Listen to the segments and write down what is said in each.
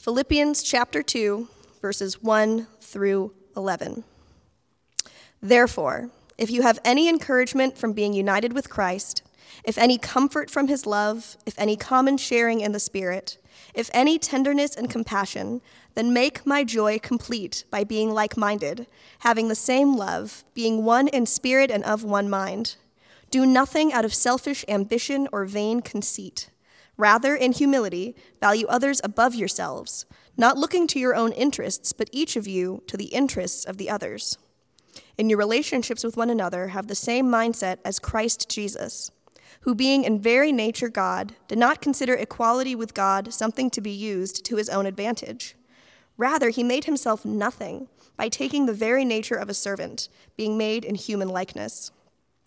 Philippians chapter 2, verses 1 through 11. Therefore, if you have any encouragement from being united with Christ, if any comfort from his love, if any common sharing in the Spirit, if any tenderness and compassion, then make my joy complete by being like minded, having the same love, being one in spirit and of one mind. Do nothing out of selfish ambition or vain conceit. Rather, in humility, value others above yourselves, not looking to your own interests, but each of you to the interests of the others. In your relationships with one another, have the same mindset as Christ Jesus, who, being in very nature God, did not consider equality with God something to be used to his own advantage. Rather, he made himself nothing by taking the very nature of a servant, being made in human likeness.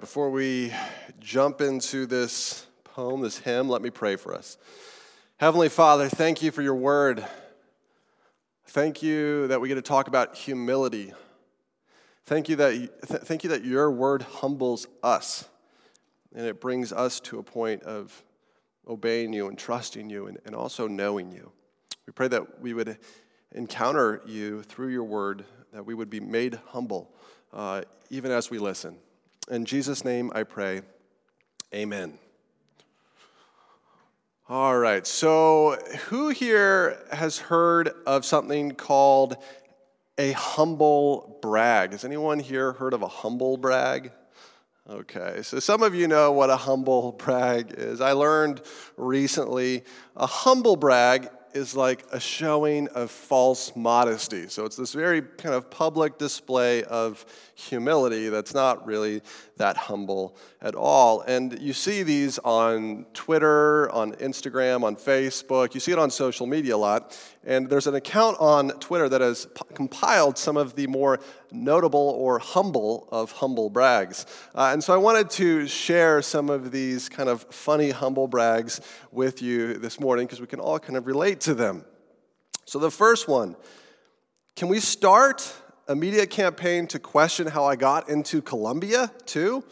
Before we jump into this poem, this hymn, let me pray for us. Heavenly Father, thank you for your word. Thank you that we get to talk about humility. Thank you that, th- thank you that your word humbles us and it brings us to a point of obeying you and trusting you and, and also knowing you. We pray that we would encounter you through your word, that we would be made humble uh, even as we listen. In Jesus' name I pray, amen. All right, so who here has heard of something called a humble brag? Has anyone here heard of a humble brag? Okay, so some of you know what a humble brag is. I learned recently a humble brag is like a showing of false modesty. So it's this very kind of public display of humility that's not really that humble at all. And you see these on Twitter, on Instagram, on Facebook. You see it on social media a lot. And there's an account on Twitter that has p- compiled some of the more notable or humble of humble brags. Uh, and so I wanted to share some of these kind of funny humble brags with you this morning because we can all kind of relate to them. So the first one can we start a media campaign to question how I got into Columbia, too?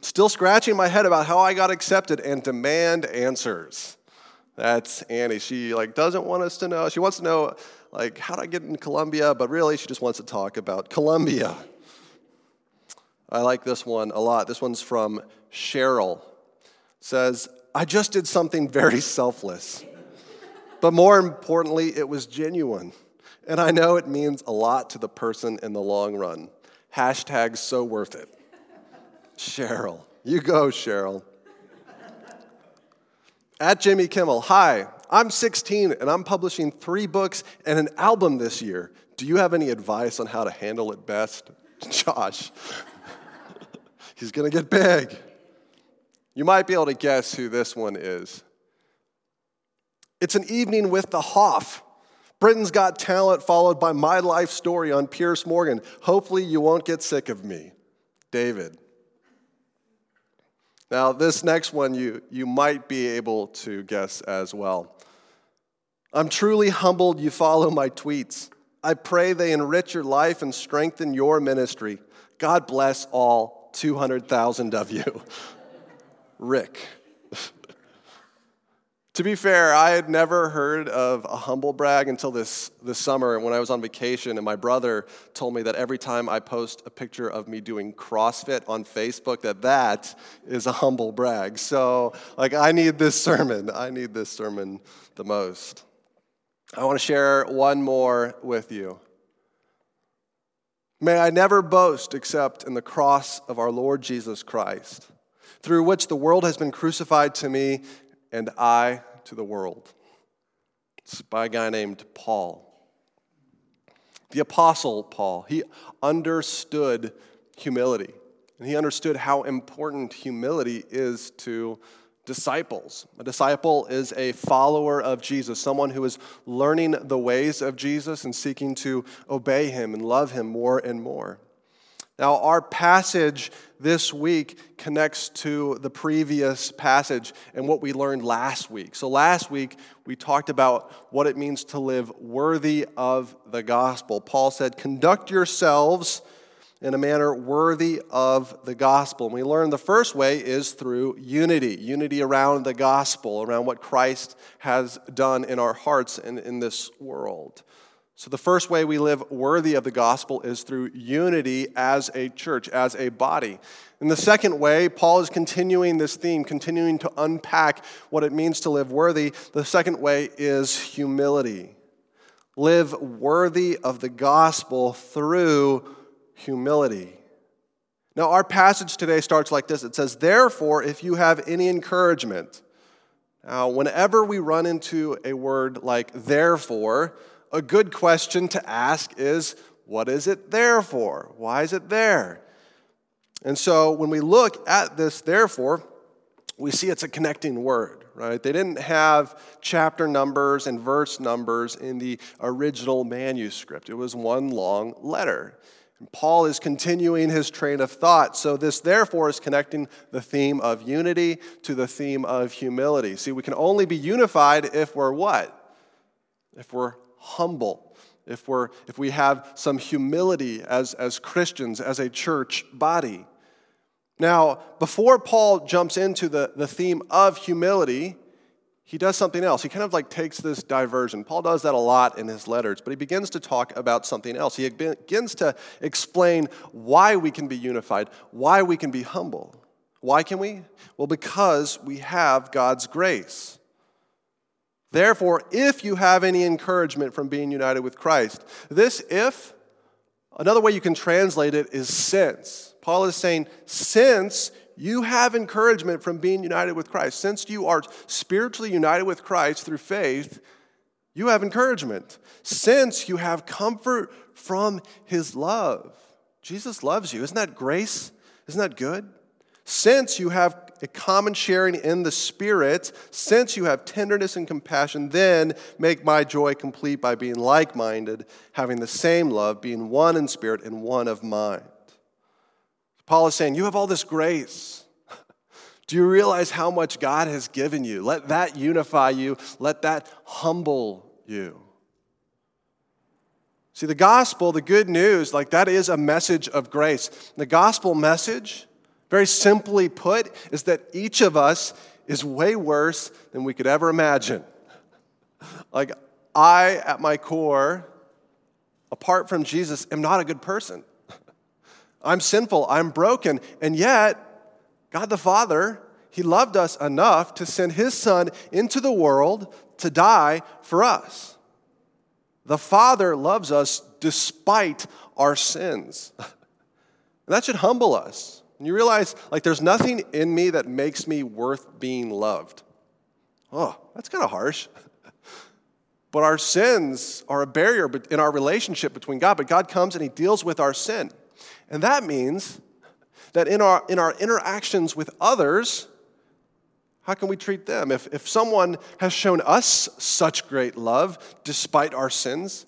Still scratching my head about how I got accepted and demand answers. That's Annie. She like doesn't want us to know. She wants to know like how did I get into Columbia, but really she just wants to talk about Columbia. I like this one a lot. This one's from Cheryl. It says, "I just did something very selfless. But more importantly, it was genuine. And I know it means a lot to the person in the long run. Hashtag so worth it. Cheryl. You go, Cheryl. At Jimmy Kimmel, hi, I'm 16 and I'm publishing three books and an album this year. Do you have any advice on how to handle it best? Josh. He's gonna get big. You might be able to guess who this one is. It's an evening with the Hoff. Britain's Got Talent, followed by my life story on Piers Morgan. Hopefully, you won't get sick of me. David. Now, this next one you, you might be able to guess as well. I'm truly humbled you follow my tweets. I pray they enrich your life and strengthen your ministry. God bless all 200,000 of you. Rick. To be fair, I had never heard of a humble brag until this, this summer when I was on vacation, and my brother told me that every time I post a picture of me doing CrossFit on Facebook, that that is a humble brag. So, like, I need this sermon. I need this sermon the most. I want to share one more with you. May I never boast except in the cross of our Lord Jesus Christ, through which the world has been crucified to me and I to the world. It's by a guy named Paul. The Apostle Paul, he understood humility, and he understood how important humility is to, disciples. A disciple is a follower of Jesus, someone who is learning the ways of Jesus and seeking to obey him and love him more and more. Now, our passage this week connects to the previous passage and what we learned last week. So, last week we talked about what it means to live worthy of the gospel. Paul said, Conduct yourselves in a manner worthy of the gospel. And we learned the first way is through unity unity around the gospel, around what Christ has done in our hearts and in this world. So, the first way we live worthy of the gospel is through unity as a church, as a body. In the second way, Paul is continuing this theme, continuing to unpack what it means to live worthy. The second way is humility. Live worthy of the gospel through humility. Now, our passage today starts like this it says, Therefore, if you have any encouragement, now, whenever we run into a word like therefore, a good question to ask is, What is it there for? Why is it there? And so, when we look at this therefore, we see it's a connecting word, right? They didn't have chapter numbers and verse numbers in the original manuscript, it was one long letter. And Paul is continuing his train of thought. So, this therefore is connecting the theme of unity to the theme of humility. See, we can only be unified if we're what? If we're humble, if, we're, if we have some humility as, as Christians, as a church body. Now, before Paul jumps into the, the theme of humility, he does something else. He kind of like takes this diversion. Paul does that a lot in his letters, but he begins to talk about something else. He begins to explain why we can be unified, why we can be humble. Why can we? Well, because we have God's grace. Therefore, if you have any encouragement from being united with Christ, this if, another way you can translate it is since. Paul is saying, since you have encouragement from being united with Christ. Since you are spiritually united with Christ through faith, you have encouragement. Since you have comfort from his love. Jesus loves you. Isn't that grace? Isn't that good? Since you have a common sharing in the Spirit, since you have tenderness and compassion, then make my joy complete by being like minded, having the same love, being one in spirit and one of mind. Paul is saying, You have all this grace. Do you realize how much God has given you? Let that unify you, let that humble you. See, the gospel, the good news, like that is a message of grace. The gospel message, very simply put, is that each of us is way worse than we could ever imagine. Like, I, at my core, apart from Jesus, am not a good person. I'm sinful, I'm broken, and yet, God the Father, He loved us enough to send His Son into the world to die for us. The Father loves us despite our sins. and that should humble us. And you realize, like, there's nothing in me that makes me worth being loved. Oh, that's kind of harsh. but our sins are a barrier in our relationship between God. But God comes and He deals with our sin. And that means that in our, in our interactions with others, how can we treat them? If, if someone has shown us such great love despite our sins,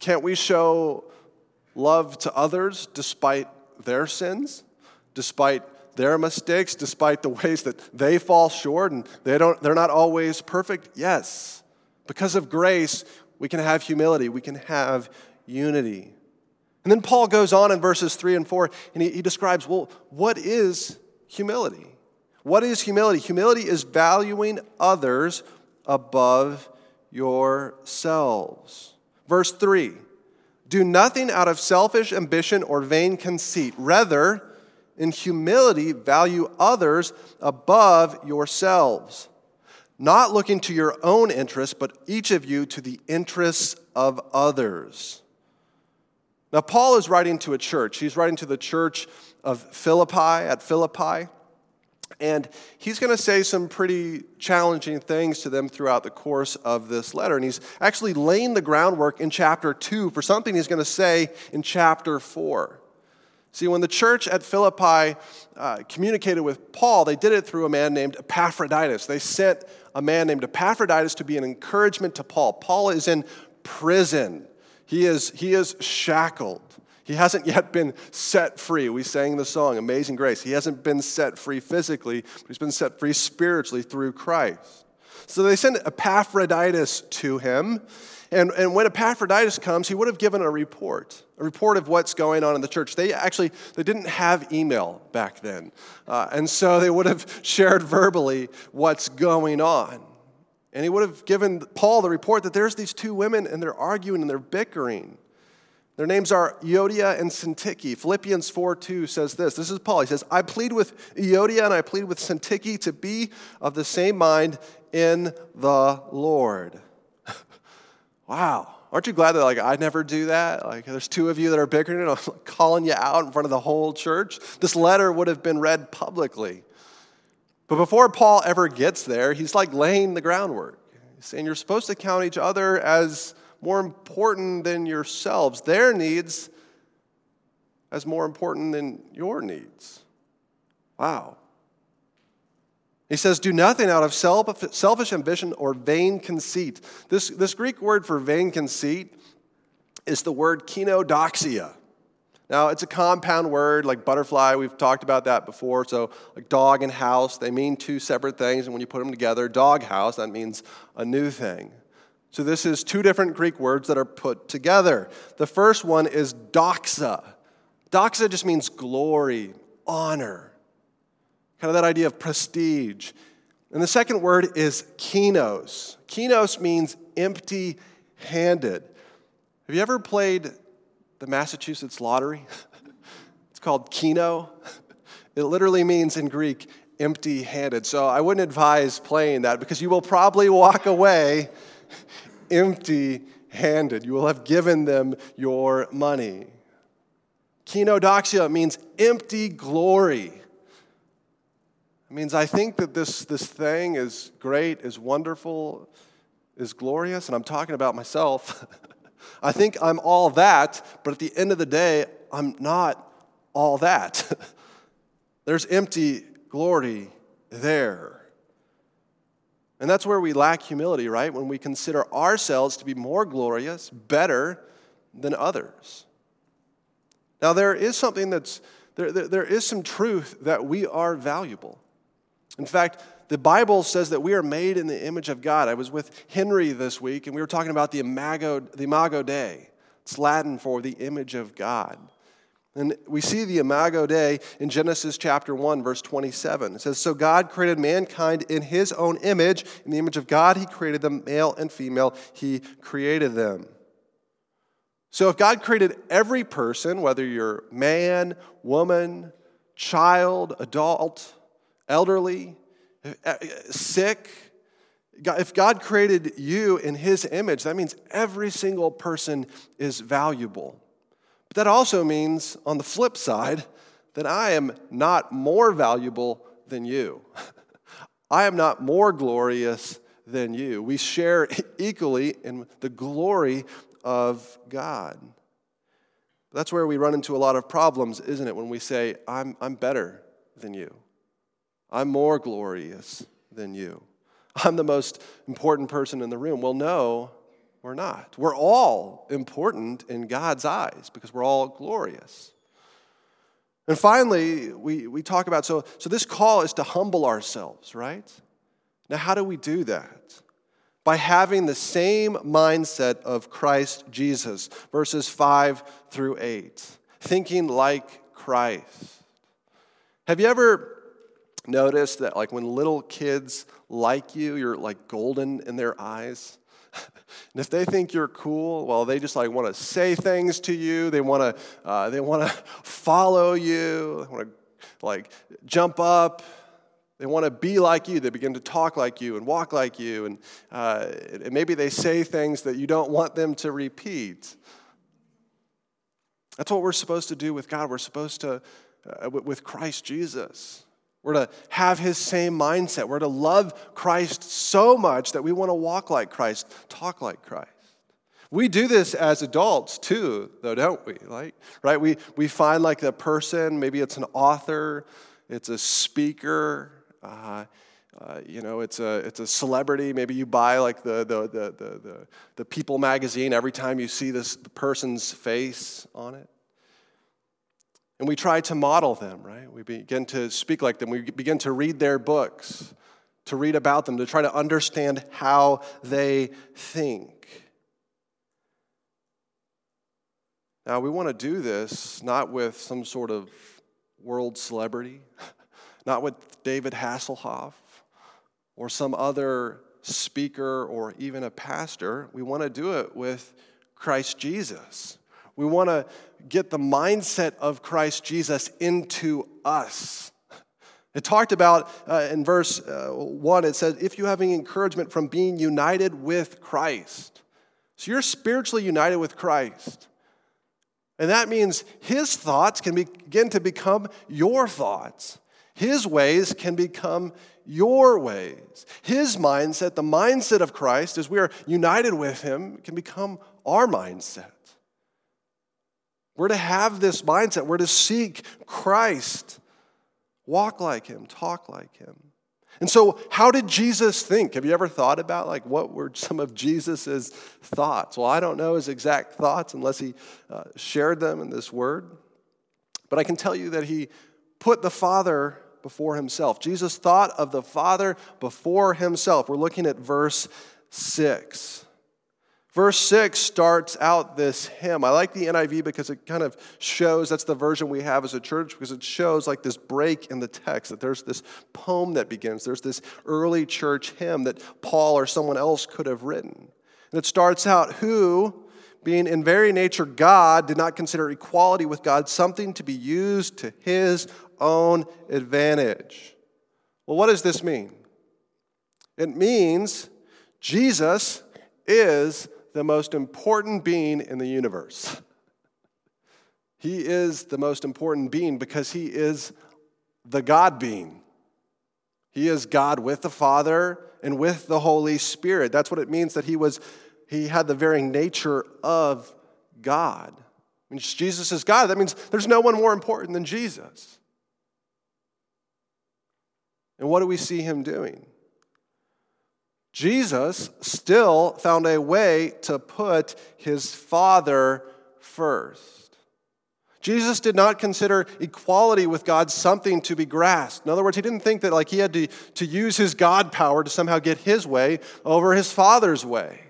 can't we show love to others despite their sins, despite their mistakes, despite the ways that they fall short and they don't, they're not always perfect? Yes. Because of grace, we can have humility, we can have unity. And then Paul goes on in verses 3 and 4, and he, he describes, well, what is humility? What is humility? Humility is valuing others above yourselves. Verse 3 Do nothing out of selfish ambition or vain conceit. Rather, in humility, value others above yourselves, not looking to your own interests, but each of you to the interests of others. Now, Paul is writing to a church. He's writing to the church of Philippi, at Philippi. And he's going to say some pretty challenging things to them throughout the course of this letter. And he's actually laying the groundwork in chapter 2 for something he's going to say in chapter 4. See, when the church at Philippi uh, communicated with Paul, they did it through a man named Epaphroditus. They sent a man named Epaphroditus to be an encouragement to Paul. Paul is in prison, he is, he is shackled. He hasn't yet been set free. We sang the song, Amazing Grace. He hasn't been set free physically, but he's been set free spiritually through Christ. So they send Epaphroditus to him. And, and when Epaphroditus comes, he would have given a report, a report of what's going on in the church. They actually they didn't have email back then. Uh, and so they would have shared verbally what's going on. And he would have given Paul the report that there's these two women and they're arguing and they're bickering. Their names are Euodia and Syntyche. Philippians 4 2 says this. This is Paul. He says, I plead with Euodia and I plead with Syntyche to be of the same mind in the Lord. Wow. Aren't you glad that like I never do that? Like there's two of you that are bickering and I'm calling you out in front of the whole church. This letter would have been read publicly. But before Paul ever gets there, he's like laying the groundwork. He's saying you're supposed to count each other as more important than yourselves, their needs as more important than your needs. Wow. He says, Do nothing out of selfish ambition or vain conceit. This, this Greek word for vain conceit is the word kenodoxia. Now, it's a compound word like butterfly. We've talked about that before. So, like dog and house, they mean two separate things. And when you put them together, dog house, that means a new thing. So, this is two different Greek words that are put together. The first one is doxa. Doxa just means glory, honor, kind of that idea of prestige. And the second word is kenos. Kenos means empty handed. Have you ever played the Massachusetts lottery? it's called keno. It literally means in Greek empty handed. So I wouldn't advise playing that because you will probably walk away empty handed. You will have given them your money. Kenodoxia means empty glory. It means I think that this, this thing is great, is wonderful, is glorious, and I'm talking about myself. I think I'm all that, but at the end of the day, I'm not all that. There's empty glory there. And that's where we lack humility, right? When we consider ourselves to be more glorious, better than others. Now, there is something that's, there, there, there is some truth that we are valuable. In fact, the Bible says that we are made in the image of God. I was with Henry this week, and we were talking about the Imago, the Imago Dei. It's Latin for the image of God. And we see the Imago Dei in Genesis chapter 1, verse 27. It says, So God created mankind in his own image. In the image of God, he created them, male and female, he created them. So if God created every person, whether you're man, woman, child, adult, elderly, uh, uh, sick, if God created you in his image, that means every single person is valuable. But that also means, on the flip side, that I am not more valuable than you. I am not more glorious than you. We share equally in the glory of God. That's where we run into a lot of problems, isn't it? When we say, I'm, I'm better than you, I'm more glorious than you, I'm the most important person in the room. Well, no, we're not. We're all important in God's eyes because we're all glorious. And finally, we, we talk about so, so this call is to humble ourselves, right? Now, how do we do that? By having the same mindset of Christ Jesus, verses 5 through 8, thinking like Christ. Have you ever noticed that, like, when little kids like you, you're like golden in their eyes? and if they think you're cool, well, they just like want to say things to you. They want to uh, they want to follow you. They want to like jump up. They want to be like you. They begin to talk like you and walk like you, and, uh, and maybe they say things that you don't want them to repeat. That's what we're supposed to do with God. We're supposed to, uh, with Christ Jesus. We're to have his same mindset. We're to love Christ so much that we want to walk like Christ, talk like Christ. We do this as adults too, though, don't we? Like, right? We, we find like the person, maybe it's an author, it's a speaker, uh, uh, you know, it's a, it's a celebrity. Maybe you buy like the, the, the, the, the, the People magazine every time you see this person's face on it. And we try to model them, right? We begin to speak like them. We begin to read their books, to read about them, to try to understand how they think. Now, we want to do this not with some sort of world celebrity, not with David Hasselhoff or some other speaker or even a pastor. We want to do it with Christ Jesus. We want to get the mindset of Christ Jesus into us. It talked about uh, in verse uh, 1, it says, if you have any encouragement from being united with Christ. So you're spiritually united with Christ. And that means his thoughts can begin to become your thoughts. His ways can become your ways. His mindset, the mindset of Christ, as we are united with him, can become our mindset. We're to have this mindset. We're to seek Christ, walk like him, talk like him. And so, how did Jesus think? Have you ever thought about like what were some of Jesus's thoughts? Well, I don't know his exact thoughts unless he uh, shared them in this word. But I can tell you that he put the Father before himself. Jesus thought of the Father before himself. We're looking at verse 6. Verse 6 starts out this hymn. I like the NIV because it kind of shows that's the version we have as a church because it shows like this break in the text that there's this poem that begins. There's this early church hymn that Paul or someone else could have written. And it starts out, Who, being in very nature God, did not consider equality with God something to be used to his own advantage. Well, what does this mean? It means Jesus is the most important being in the universe. He is the most important being because he is the God being. He is God with the Father and with the Holy Spirit. That's what it means that he was he had the very nature of God. Mean, Jesus is God. That means there's no one more important than Jesus. And what do we see him doing? Jesus still found a way to put his Father first. Jesus did not consider equality with God something to be grasped. In other words, he didn't think that like he had to, to use his God power to somehow get his way over his Father's way.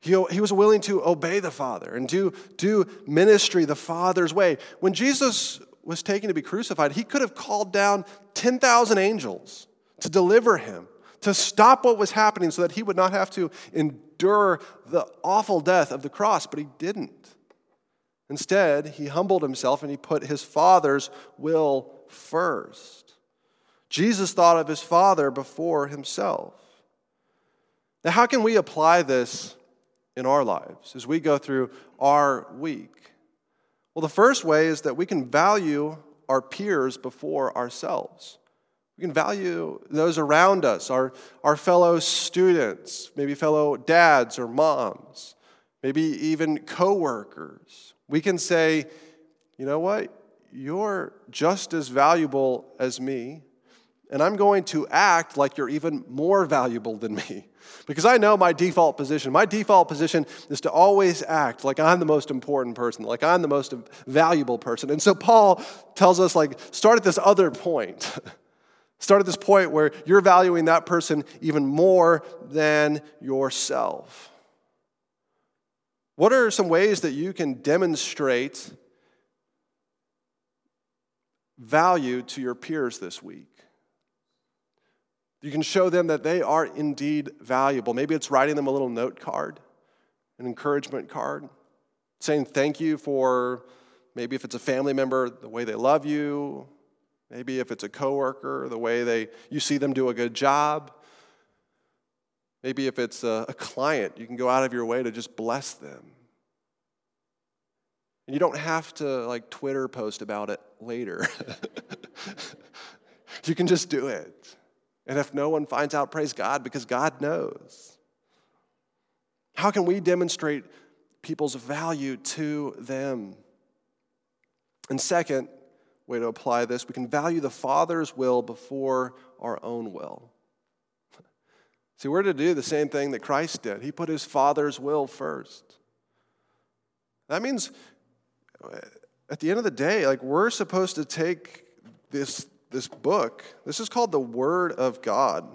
He, he was willing to obey the Father and do, do ministry the Father's way. When Jesus was taken to be crucified, he could have called down 10,000 angels to deliver him to stop what was happening so that he would not have to endure the awful death of the cross, but he didn't. Instead, he humbled himself and he put his Father's will first. Jesus thought of his Father before himself. Now, how can we apply this in our lives as we go through our week? Well, the first way is that we can value our peers before ourselves. We can value those around us, our, our fellow students, maybe fellow dads or moms, maybe even coworkers. We can say, you know what? You're just as valuable as me, and I'm going to act like you're even more valuable than me. Because I know my default position. My default position is to always act like I'm the most important person, like I'm the most valuable person. And so Paul tells us, like, start at this other point. Start at this point where you're valuing that person even more than yourself. What are some ways that you can demonstrate value to your peers this week? You can show them that they are indeed valuable. Maybe it's writing them a little note card, an encouragement card, saying thank you for maybe if it's a family member, the way they love you, Maybe if it's a coworker, the way they you see them do a good job. Maybe if it's a, a client, you can go out of your way to just bless them. And you don't have to like Twitter post about it later. you can just do it. And if no one finds out, praise God because God knows. How can we demonstrate people's value to them? And second, way to apply this, we can value the Father's will before our own will. See, we're to do the same thing that Christ did. He put his Father's will first. That means uh, at the end of the day, like we're supposed to take this, this book, this is called the Word of God.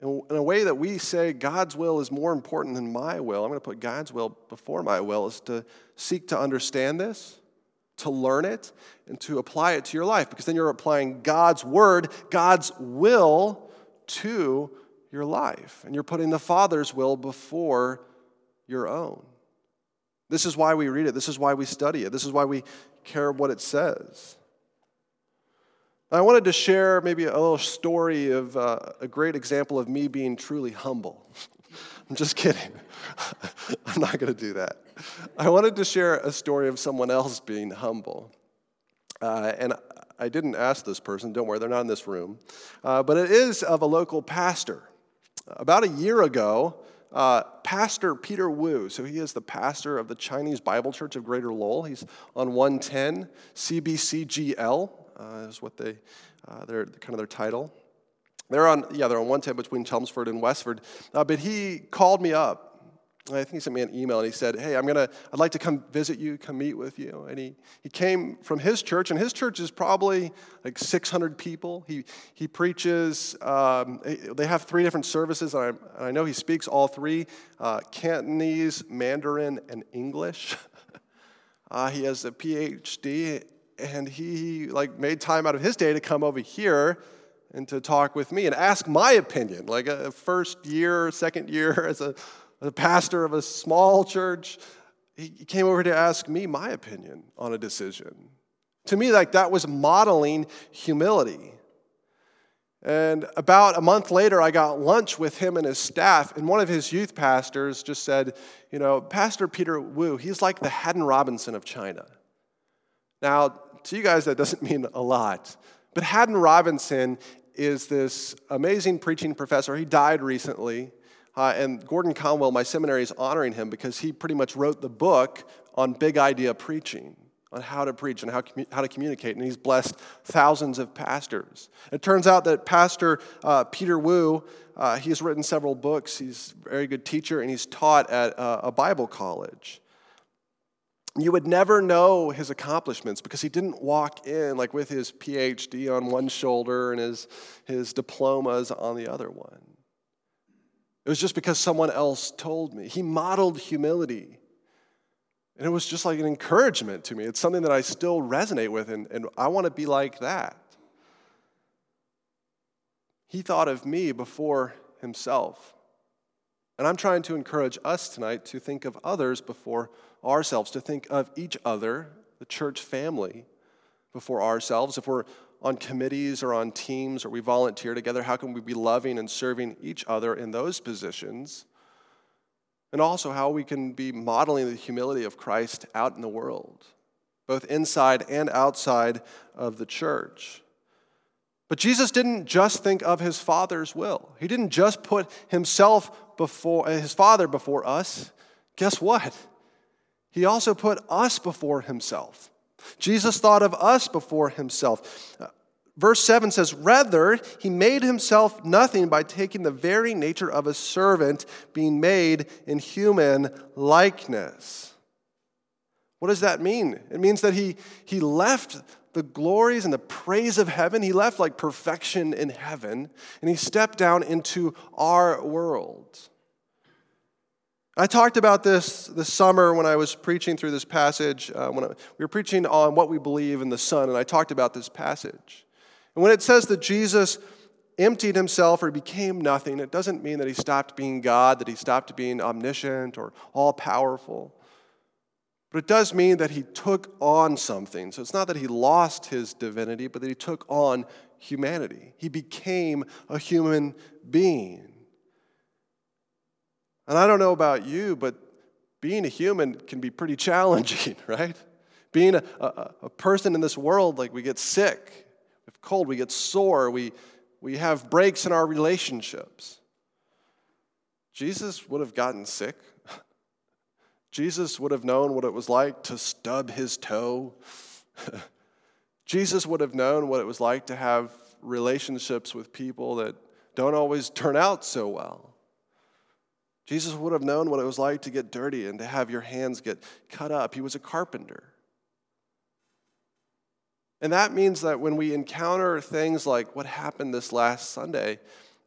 In a way that we say God's will is more important than my will, I'm going to put God's will before my will, is to seek to understand this, to learn it, and to apply it to your life, because then you're applying God's word, God's will to your life. And you're putting the Father's will before your own. This is why we read it. This is why we study it. This is why we care what it says. I wanted to share maybe a little story of uh, a great example of me being truly humble. I'm just kidding. I'm not going to do that. I wanted to share a story of someone else being humble. Uh, and I didn't ask this person, don't worry, they're not in this room. Uh, but it is of a local pastor. About a year ago, uh, Pastor Peter Wu. So he is the pastor of the Chinese Bible Church of Greater Lowell. He's on 110 CBCGL uh, is what they uh, their kind of their title. They're on yeah they're on 110 between Chelmsford and Westford. Uh, but he called me up I think he sent me an email and he said, Hey, I'm gonna, I'd like to come visit you, come meet with you. And he, he came from his church, and his church is probably like 600 people. He, he preaches, um, they have three different services, and I, and I know he speaks all three uh, Cantonese, Mandarin, and English. uh, he has a PhD, and he like made time out of his day to come over here and to talk with me and ask my opinion, like a first year, second year as a the pastor of a small church, he came over to ask me my opinion on a decision. To me, like that was modeling humility. And about a month later, I got lunch with him and his staff, and one of his youth pastors just said, You know, Pastor Peter Wu, he's like the Haddon Robinson of China. Now, to you guys, that doesn't mean a lot, but Haddon Robinson is this amazing preaching professor. He died recently. Uh, and Gordon Conwell, my seminary, is honoring him because he pretty much wrote the book on big idea preaching, on how to preach and how, how to communicate. And he's blessed thousands of pastors. It turns out that Pastor uh, Peter Wu, uh, he's written several books. He's a very good teacher, and he's taught at uh, a Bible college. You would never know his accomplishments because he didn't walk in like with his PhD on one shoulder and his, his diplomas on the other one. It was just because someone else told me. He modeled humility. And it was just like an encouragement to me. It's something that I still resonate with, and, and I want to be like that. He thought of me before himself. And I'm trying to encourage us tonight to think of others before ourselves, to think of each other, the church family, before ourselves. If we're on committees or on teams or we volunteer together? How can we be loving and serving each other in those positions? And also, how we can be modeling the humility of Christ out in the world, both inside and outside of the church. But Jesus didn't just think of his Father's will, he didn't just put himself before his Father before us. Guess what? He also put us before himself. Jesus thought of us before himself. Uh, verse 7 says, Rather, he made himself nothing by taking the very nature of a servant, being made in human likeness. What does that mean? It means that he, he left the glories and the praise of heaven. He left like perfection in heaven, and he stepped down into our world. I talked about this this summer when I was preaching through this passage. Uh, when I, we were preaching on what we believe in the Son, and I talked about this passage. And when it says that Jesus emptied himself or became nothing, it doesn't mean that he stopped being God, that he stopped being omniscient or all powerful. But it does mean that he took on something. So it's not that he lost his divinity, but that he took on humanity. He became a human being. And I don't know about you, but being a human can be pretty challenging, right? Being a, a, a person in this world, like we get sick, we have cold, we get sore, we, we have breaks in our relationships. Jesus would have gotten sick. Jesus would have known what it was like to stub his toe. Jesus would have known what it was like to have relationships with people that don't always turn out so well. Jesus would have known what it was like to get dirty and to have your hands get cut up. He was a carpenter. And that means that when we encounter things like what happened this last Sunday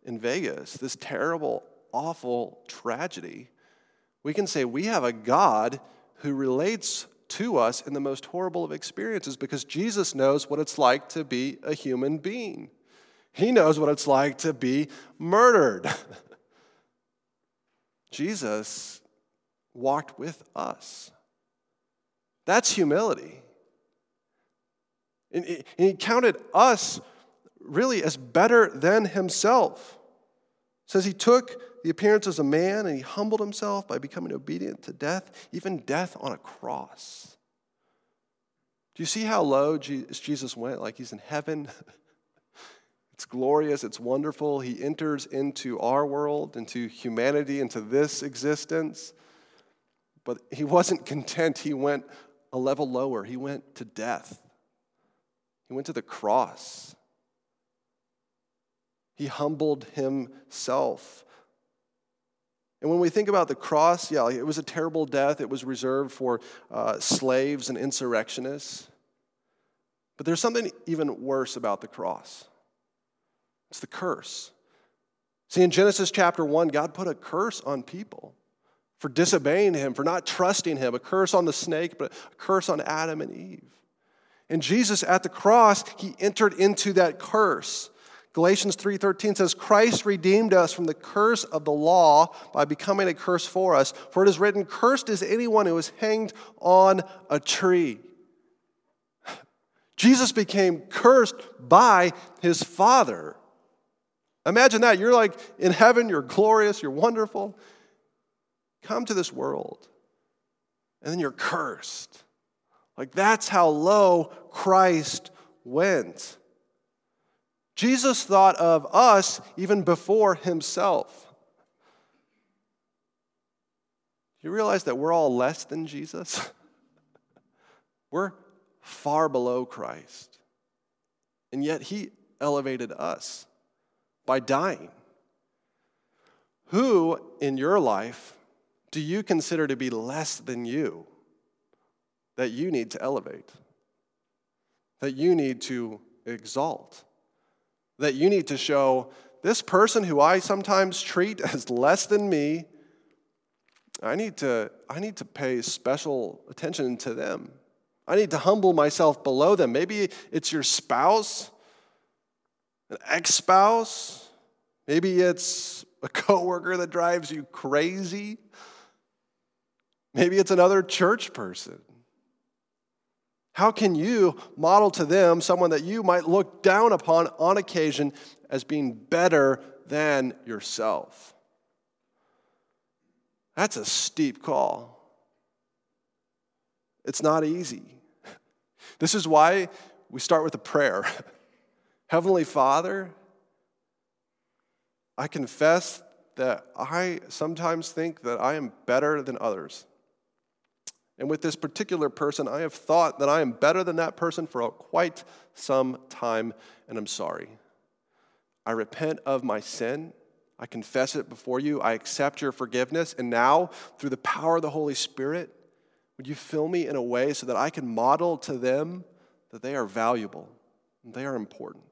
in Vegas, this terrible, awful tragedy, we can say we have a God who relates to us in the most horrible of experiences because Jesus knows what it's like to be a human being. He knows what it's like to be murdered. Jesus walked with us. That's humility. And he counted us really as better than himself. It says he took the appearance as a man and he humbled himself by becoming obedient to death, even death on a cross. Do you see how low Jesus went? Like he's in heaven. It's glorious, it's wonderful. He enters into our world, into humanity, into this existence. But he wasn't content. He went a level lower. He went to death. He went to the cross. He humbled himself. And when we think about the cross, yeah, it was a terrible death. It was reserved for uh, slaves and insurrectionists. But there's something even worse about the cross. It's the curse. See, in Genesis chapter 1, God put a curse on people for disobeying Him, for not trusting Him, a curse on the snake, but a curse on Adam and Eve. And Jesus at the cross, He entered into that curse. Galatians 3:13 says Christ redeemed us from the curse of the law by becoming a curse for us for it is written cursed is anyone who is hanged on a tree Jesus became cursed by his father Imagine that. You're like in heaven, you're glorious, you're wonderful. Come to this world, and then you're cursed. Like that's how low Christ went. Jesus thought of us even before himself. You realize that we're all less than Jesus? we're far below Christ. And yet he elevated us by dying. Who in your life do you consider to be less than you that you need to elevate, that you need to exalt, that you need to show this person who I sometimes treat as less than me? I need to, I need to pay special attention to them. I need to humble myself below them. Maybe it's your spouse an ex spouse. Maybe it's a coworker that drives you crazy. Maybe it's another church person. How can you model to them someone that you might look down upon on occasion as being better than yourself? That's a steep call. It's not easy. This is why we start with a prayer. Heavenly Father, I confess that I sometimes think that I am better than others. And with this particular person, I have thought that I am better than that person for quite some time, and I'm sorry. I repent of my sin. I confess it before you. I accept your forgiveness. And now, through the power of the Holy Spirit, would you fill me in a way so that I can model to them that they are valuable and they are important?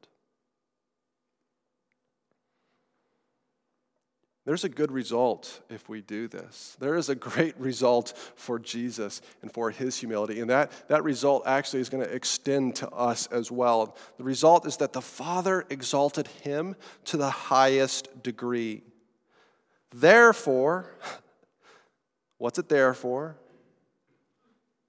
There's a good result if we do this. There is a great result for Jesus and for his humility. And that, that result actually is going to extend to us as well. The result is that the Father exalted him to the highest degree. Therefore, what's it there for?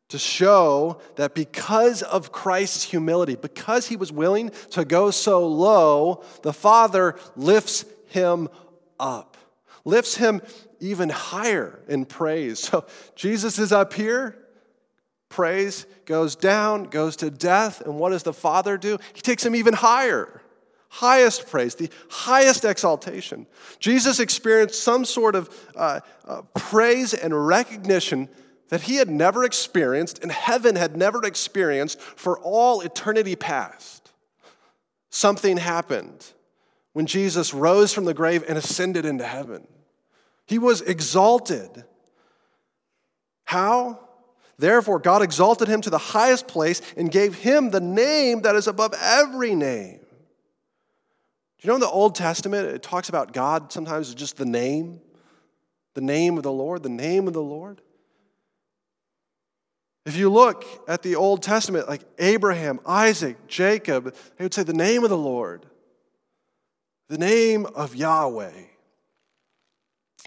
To show that because of Christ's humility, because he was willing to go so low, the Father lifts him up lifts him even higher in praise. So Jesus is up here, praise goes down, goes to death, and what does the Father do? He takes him even higher, highest praise, the highest exaltation. Jesus experienced some sort of uh, uh, praise and recognition that he had never experienced and heaven had never experienced for all eternity past. Something happened when Jesus rose from the grave and ascended into heaven. He was exalted. How? Therefore, God exalted him to the highest place and gave him the name that is above every name. Do you know in the Old Testament it talks about God sometimes as just the name? The name of the Lord, the name of the Lord. If you look at the Old Testament, like Abraham, Isaac, Jacob, they would say the name of the Lord, the name of Yahweh.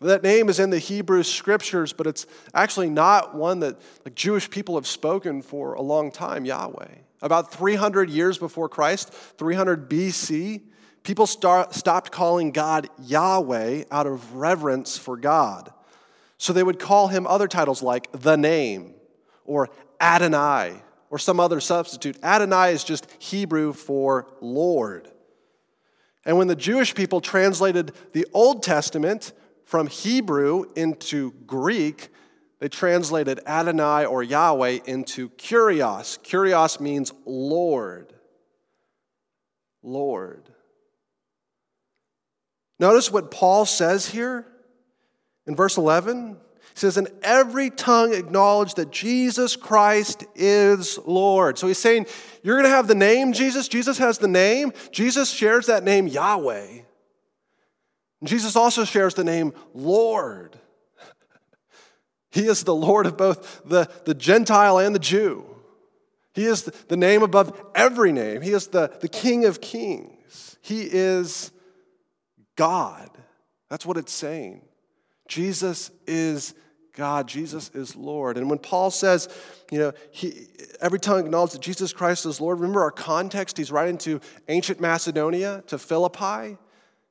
That name is in the Hebrew scriptures, but it's actually not one that like Jewish people have spoken for a long time, Yahweh. About 300 years before Christ, 300 BC, people start, stopped calling God Yahweh out of reverence for God. So they would call him other titles like the name or Adonai or some other substitute. Adonai is just Hebrew for Lord. And when the Jewish people translated the Old Testament from Hebrew into Greek, they translated Adonai or Yahweh into Kurios. Kurios means Lord. Lord. Notice what Paul says here in verse 11. He says, And every tongue acknowledge that Jesus Christ is Lord. So he's saying, You're going to have the name Jesus. Jesus has the name. Jesus shares that name, Yahweh. And Jesus also shares the name Lord. He is the Lord of both the, the Gentile and the Jew. He is the, the name above every name. He is the, the King of kings. He is God. That's what it's saying. Jesus is God. Jesus is Lord. And when Paul says, you know, he, every tongue acknowledges that Jesus Christ is Lord, remember our context? He's writing to ancient Macedonia, to Philippi.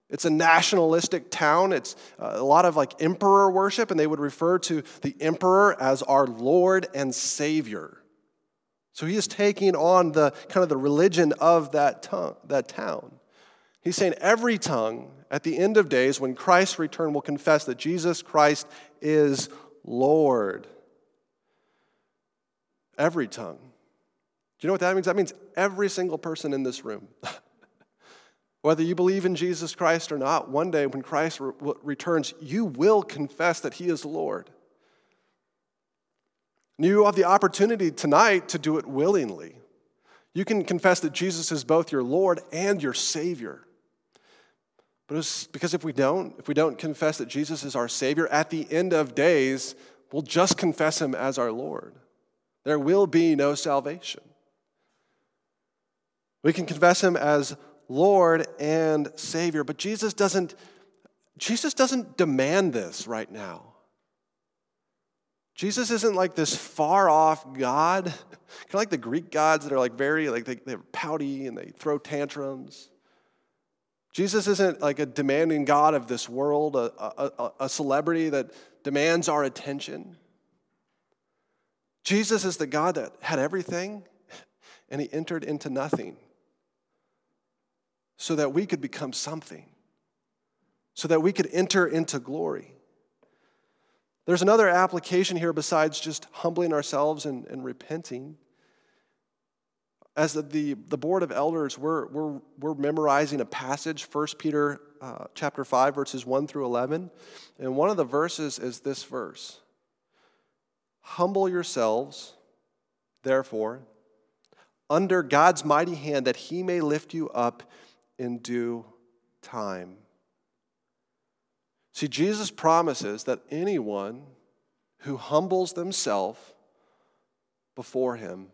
It's a nationalistic town. It's uh, a lot of like emperor worship, and they would refer to the emperor as our Lord and Savior. So he is taking on the kind of the religion of that, tongue, that town. He's saying every tongue at the end of days, when Christ return, will confess that Jesus Christ is Lord. Every tongue. Do you know what that means? That means every single person in this room. Whether you believe in Jesus Christ or not, one day when Christ re- returns, you will confess that He is Lord. And you have the opportunity tonight to do it willingly. You can confess that Jesus is both your Lord and your Savior. But because if we don't, if we don't confess that Jesus is our Savior, at the end of days, we'll just confess Him as our Lord. There will be no salvation. We can confess Him as Lord and Savior. But Jesus doesn't, Jesus doesn't demand this right now. Jesus isn't like this far off God, kind of like the Greek gods that are like very, like they, they're pouty and they throw tantrums. Jesus isn't like a demanding God of this world, a, a, a celebrity that demands our attention. Jesus is the God that had everything and he entered into nothing so that we could become something, so that we could enter into glory. There's another application here besides just humbling ourselves and, and repenting. As the, the, board of elders, we're, we're, we're memorizing a passage, 1 Peter uh, chapter 5, verses 1 through 11. And one of the verses is this verse Humble yourselves, therefore, under God's mighty hand, that he may lift you up in due time. See, Jesus promises that anyone who humbles themselves before him,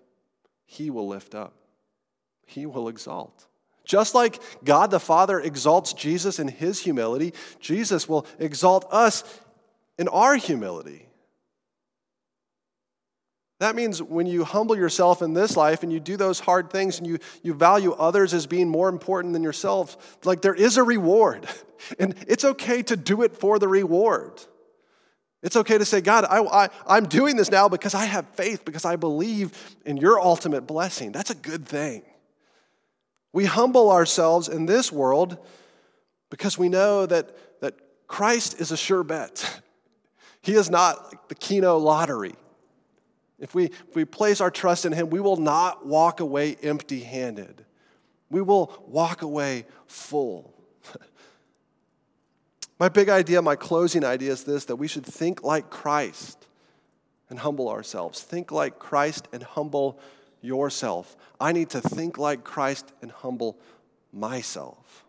he will lift up, he will exalt. Just like God the Father exalts Jesus in his humility, Jesus will exalt us in our humility. That means when you humble yourself in this life and you do those hard things and you, you value others as being more important than yourself, like there is a reward. And it's okay to do it for the reward. It's okay to say, God, I, I, I'm doing this now because I have faith, because I believe in your ultimate blessing. That's a good thing. We humble ourselves in this world because we know that, that Christ is a sure bet. He is not the Keno lottery. If we, if we place our trust in Him, we will not walk away empty handed. We will walk away full. My big idea, my closing idea is this that we should think like Christ and humble ourselves. Think like Christ and humble yourself. I need to think like Christ and humble myself.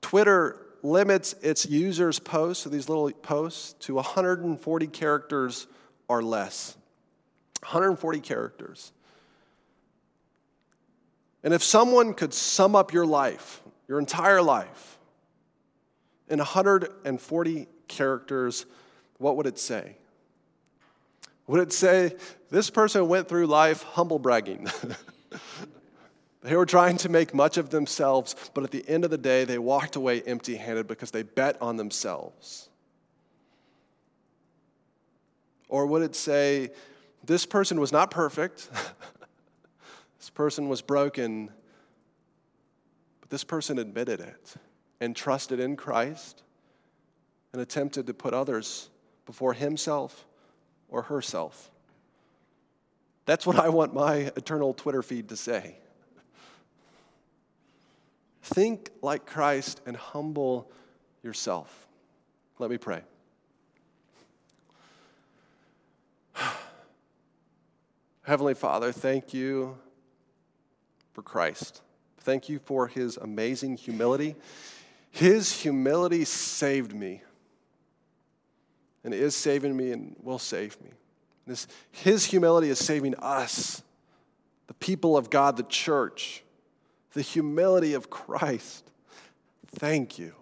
Twitter limits its users' posts, so these little posts, to 140 characters or less. 140 characters. And if someone could sum up your life, your entire life, in 140 characters, what would it say? Would it say, this person went through life humble bragging? they were trying to make much of themselves, but at the end of the day, they walked away empty handed because they bet on themselves. Or would it say, this person was not perfect, this person was broken, but this person admitted it and trusted in Christ and attempted to put others before himself or herself. That's what I want my eternal Twitter feed to say. Think like Christ and humble yourself. Let me pray. Heavenly Father, thank you for Christ. Thank you for his amazing humility. His humility saved me and is saving me and will save me. This, his humility is saving us, the people of God, the church, the humility of Christ. Thank you.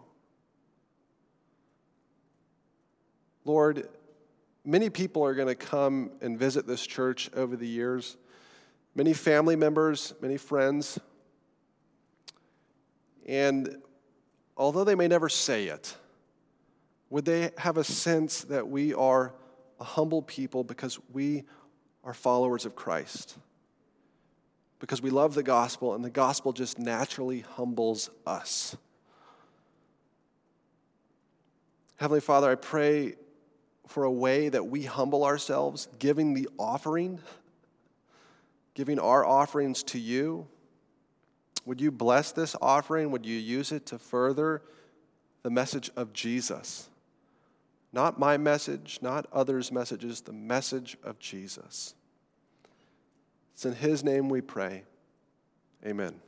Lord, many people are going to come and visit this church over the years. Many family members, many friends. And although they may never say it, would they have a sense that we are a humble people because we are followers of Christ? Because we love the gospel, and the gospel just naturally humbles us. Heavenly Father, I pray for a way that we humble ourselves, giving the offering, giving our offerings to you. Would you bless this offering? Would you use it to further the message of Jesus? Not my message, not others' messages, the message of Jesus. It's in His name we pray. Amen.